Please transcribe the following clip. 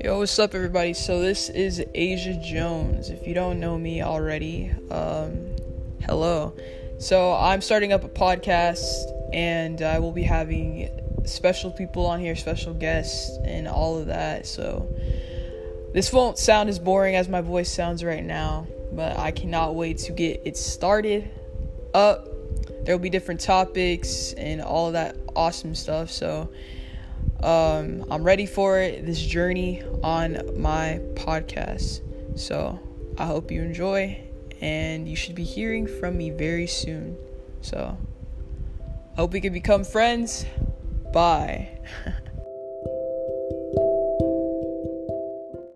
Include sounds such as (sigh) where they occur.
Yo, what's up, everybody? So, this is Asia Jones. If you don't know me already, um, hello. So, I'm starting up a podcast, and I will be having special people on here, special guests, and all of that. So, this won't sound as boring as my voice sounds right now, but I cannot wait to get it started up. There will be different topics and all that awesome stuff. So, um, I'm ready for it, this journey on my podcast. So I hope you enjoy, and you should be hearing from me very soon. So, I hope we can become friends. Bye. (laughs)